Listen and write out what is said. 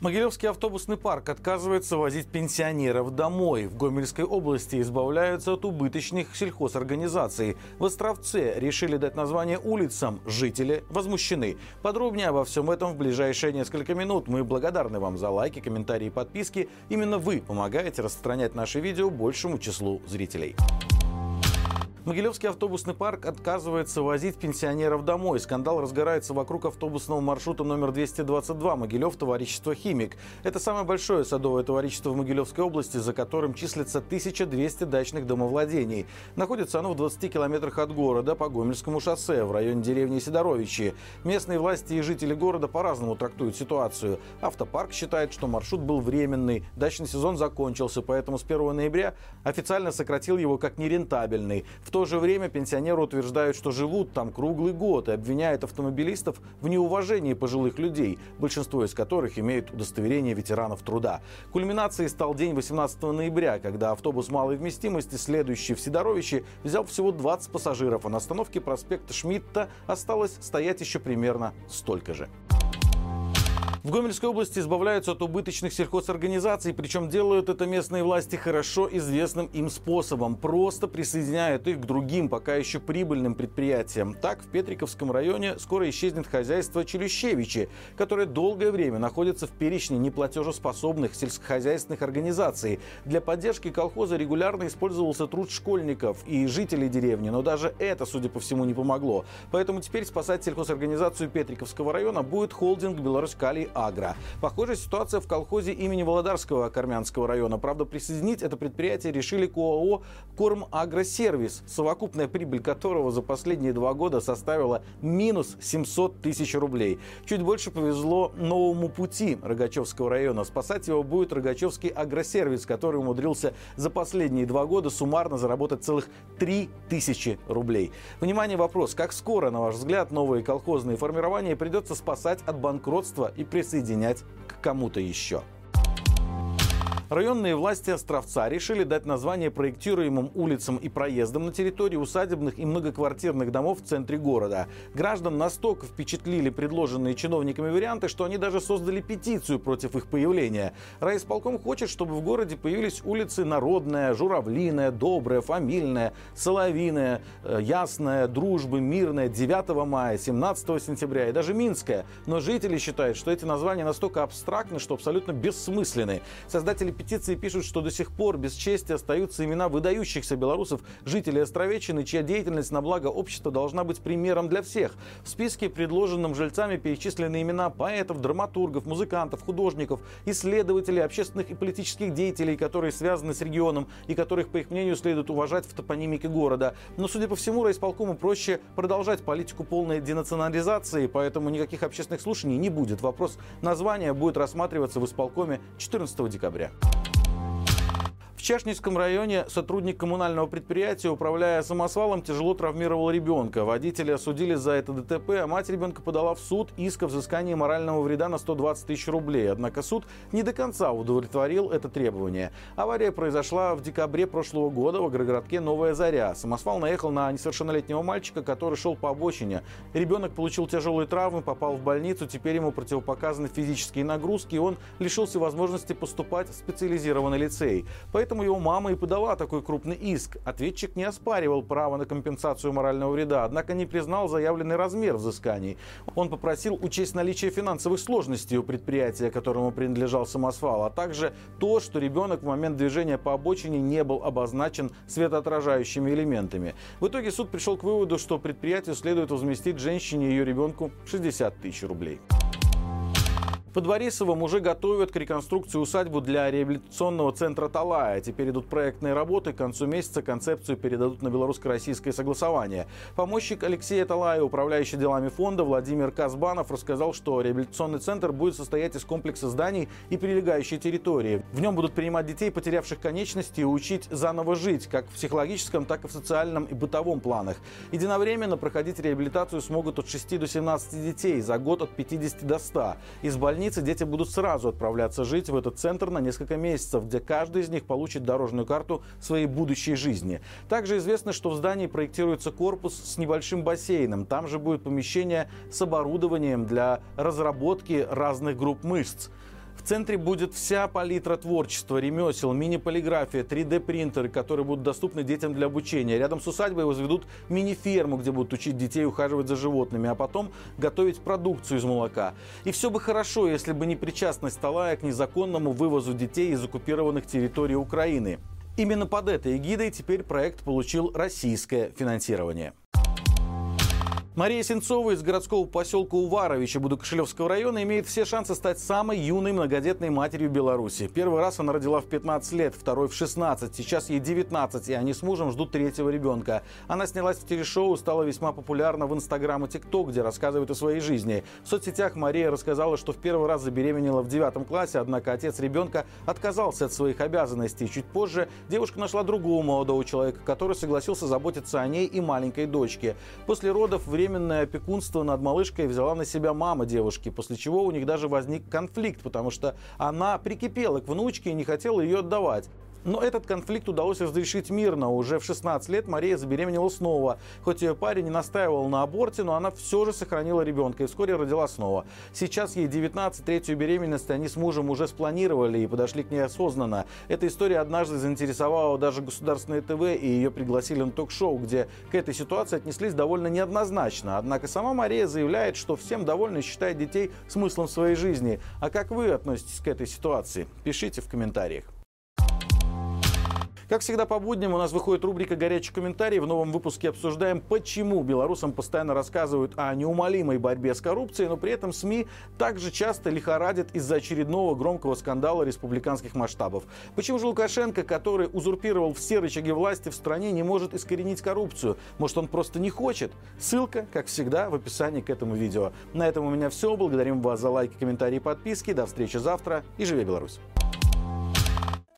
Могилевский автобусный парк отказывается возить пенсионеров домой. В Гомельской области избавляются от убыточных сельхозорганизаций. В Островце решили дать название улицам. Жители возмущены. Подробнее обо всем этом в ближайшие несколько минут. Мы благодарны вам за лайки, комментарии и подписки. Именно вы помогаете распространять наши видео большему числу зрителей. Могилевский автобусный парк отказывается возить пенсионеров домой. Скандал разгорается вокруг автобусного маршрута номер 222 Могилев товарищество «Химик». Это самое большое садовое товарищество в Могилевской области, за которым числится 1200 дачных домовладений. Находится оно в 20 километрах от города по Гомельскому шоссе в районе деревни Сидоровичи. Местные власти и жители города по-разному трактуют ситуацию. Автопарк считает, что маршрут был временный, дачный сезон закончился, поэтому с 1 ноября официально сократил его как нерентабельный. В то же время пенсионеры утверждают, что живут там круглый год и обвиняют автомобилистов в неуважении пожилых людей, большинство из которых имеют удостоверение ветеранов труда. Кульминацией стал день 18 ноября, когда автобус малой вместимости, следующий в Сидоровичи, взял всего 20 пассажиров, а на остановке проспекта Шмидта осталось стоять еще примерно столько же. В Гомельской области избавляются от убыточных сельхозорганизаций, причем делают это местные власти хорошо известным им способом. Просто присоединяют их к другим, пока еще прибыльным предприятиям. Так, в Петриковском районе скоро исчезнет хозяйство Челющевичи, которое долгое время находится в перечне неплатежеспособных сельскохозяйственных организаций. Для поддержки колхоза регулярно использовался труд школьников и жителей деревни, но даже это, судя по всему, не помогло. Поэтому теперь спасать сельхозорганизацию Петриковского района будет холдинг «Беларусь Калий Агро. Похожая ситуация в колхозе имени Володарского Кармянского района. Правда, присоединить это предприятие решили к ОАО «Корм Агросервис», совокупная прибыль которого за последние два года составила минус 700 тысяч рублей. Чуть больше повезло новому пути Рогачевского района. Спасать его будет Рогачевский агросервис, который умудрился за последние два года суммарно заработать целых 3 тысячи рублей. Внимание, вопрос. Как скоро, на ваш взгляд, новые колхозные формирования придется спасать от банкротства и присоединять к кому-то еще. Районные власти Островца решили дать название проектируемым улицам и проездам на территории усадебных и многоквартирных домов в центре города. Граждан настолько впечатлили предложенные чиновниками варианты, что они даже создали петицию против их появления. Райисполком хочет, чтобы в городе появились улицы Народная, Журавлиная, Добрая, Фамильная, Соловиная, э, Ясная, Дружбы, Мирная, 9 мая, 17 сентября и даже Минская. Но жители считают, что эти названия настолько абстрактны, что абсолютно бессмысленны. Создатели петиции пишут, что до сих пор без чести остаются имена выдающихся белорусов, жителей Островечины, чья деятельность на благо общества должна быть примером для всех. В списке, предложенном жильцами, перечислены имена поэтов, драматургов, музыкантов, художников, исследователей, общественных и политических деятелей, которые связаны с регионом и которых, по их мнению, следует уважать в топонимике города. Но, судя по всему, райисполкому проще продолжать политику полной денационализации, поэтому никаких общественных слушаний не будет. Вопрос названия будет рассматриваться в исполкоме 14 декабря. В Чашнинском районе сотрудник коммунального предприятия, управляя самосвалом, тяжело травмировал ребенка. Водители осудили за это ДТП, а мать ребенка подала в суд иск о взыскании морального вреда на 120 тысяч рублей. Однако суд не до конца удовлетворил это требование. Авария произошла в декабре прошлого года в агрогородке Новая Заря. Самосвал наехал на несовершеннолетнего мальчика, который шел по обочине. Ребенок получил тяжелые травмы, попал в больницу, теперь ему противопоказаны физические нагрузки, и он лишился возможности поступать в специализированный лицей. Поэтому Поэтому его мама и подала такой крупный иск. Ответчик не оспаривал право на компенсацию морального вреда, однако не признал заявленный размер взысканий. Он попросил учесть наличие финансовых сложностей у предприятия, которому принадлежал самосвал, а также то, что ребенок в момент движения по обочине не был обозначен светоотражающими элементами. В итоге суд пришел к выводу, что предприятию следует возместить женщине и ее ребенку 60 тысяч рублей. Под Борисовым уже готовят к реконструкции усадьбу для реабилитационного центра Талая. Теперь идут проектные работы. К концу месяца концепцию передадут на белорусско-российское согласование. Помощник Алексея Талая, управляющий делами фонда Владимир Казбанов, рассказал, что реабилитационный центр будет состоять из комплекса зданий и прилегающей территории. В нем будут принимать детей, потерявших конечности, и учить заново жить, как в психологическом, так и в социальном и бытовом планах. Единовременно проходить реабилитацию смогут от 6 до 17 детей, за год от 50 до 100. Из больниц больницы дети будут сразу отправляться жить в этот центр на несколько месяцев, где каждый из них получит дорожную карту своей будущей жизни. Также известно, что в здании проектируется корпус с небольшим бассейном. Там же будет помещение с оборудованием для разработки разных групп мышц. В центре будет вся палитра творчества, ремесел, мини-полиграфия, 3D-принтеры, которые будут доступны детям для обучения. Рядом с усадьбой возведут мини-ферму, где будут учить детей ухаживать за животными, а потом готовить продукцию из молока. И все бы хорошо, если бы не причастность Талая к незаконному вывозу детей из оккупированных территорий Украины. Именно под этой эгидой теперь проект получил российское финансирование. Мария Сенцова из городского поселка Уваровича Будокошелевского района имеет все шансы стать самой юной многодетной матерью Беларуси. Первый раз она родила в 15 лет, второй в 16. Сейчас ей 19, и они с мужем ждут третьего ребенка. Она снялась в телешоу, стала весьма популярна в Инстаграм и ТикТок, где рассказывает о своей жизни. В соцсетях Мария рассказала, что в первый раз забеременела в девятом классе, однако отец ребенка отказался от своих обязанностей. Чуть позже девушка нашла другого молодого человека, который согласился заботиться о ней и маленькой дочке. После родов время временное опекунство над малышкой взяла на себя мама девушки, после чего у них даже возник конфликт, потому что она прикипела к внучке и не хотела ее отдавать. Но этот конфликт удалось разрешить мирно. Уже в 16 лет Мария забеременела снова. Хоть ее парень не настаивал на аборте, но она все же сохранила ребенка и вскоре родила снова. Сейчас ей 19, третью беременность они с мужем уже спланировали и подошли к ней осознанно. Эта история однажды заинтересовала даже государственное ТВ, и ее пригласили на ток-шоу, где к этой ситуации отнеслись довольно неоднозначно. Однако сама Мария заявляет, что всем довольна и считает детей смыслом своей жизни. А как вы относитесь к этой ситуации? Пишите в комментариях. Как всегда по будням у нас выходит рубрика «Горячий комментарий». В новом выпуске обсуждаем, почему белорусам постоянно рассказывают о неумолимой борьбе с коррупцией, но при этом СМИ также часто лихорадят из-за очередного громкого скандала республиканских масштабов. Почему же Лукашенко, который узурпировал все рычаги власти в стране, не может искоренить коррупцию? Может, он просто не хочет? Ссылка, как всегда, в описании к этому видео. На этом у меня все. Благодарим вас за лайки, комментарии и подписки. До встречи завтра и живи Беларусь!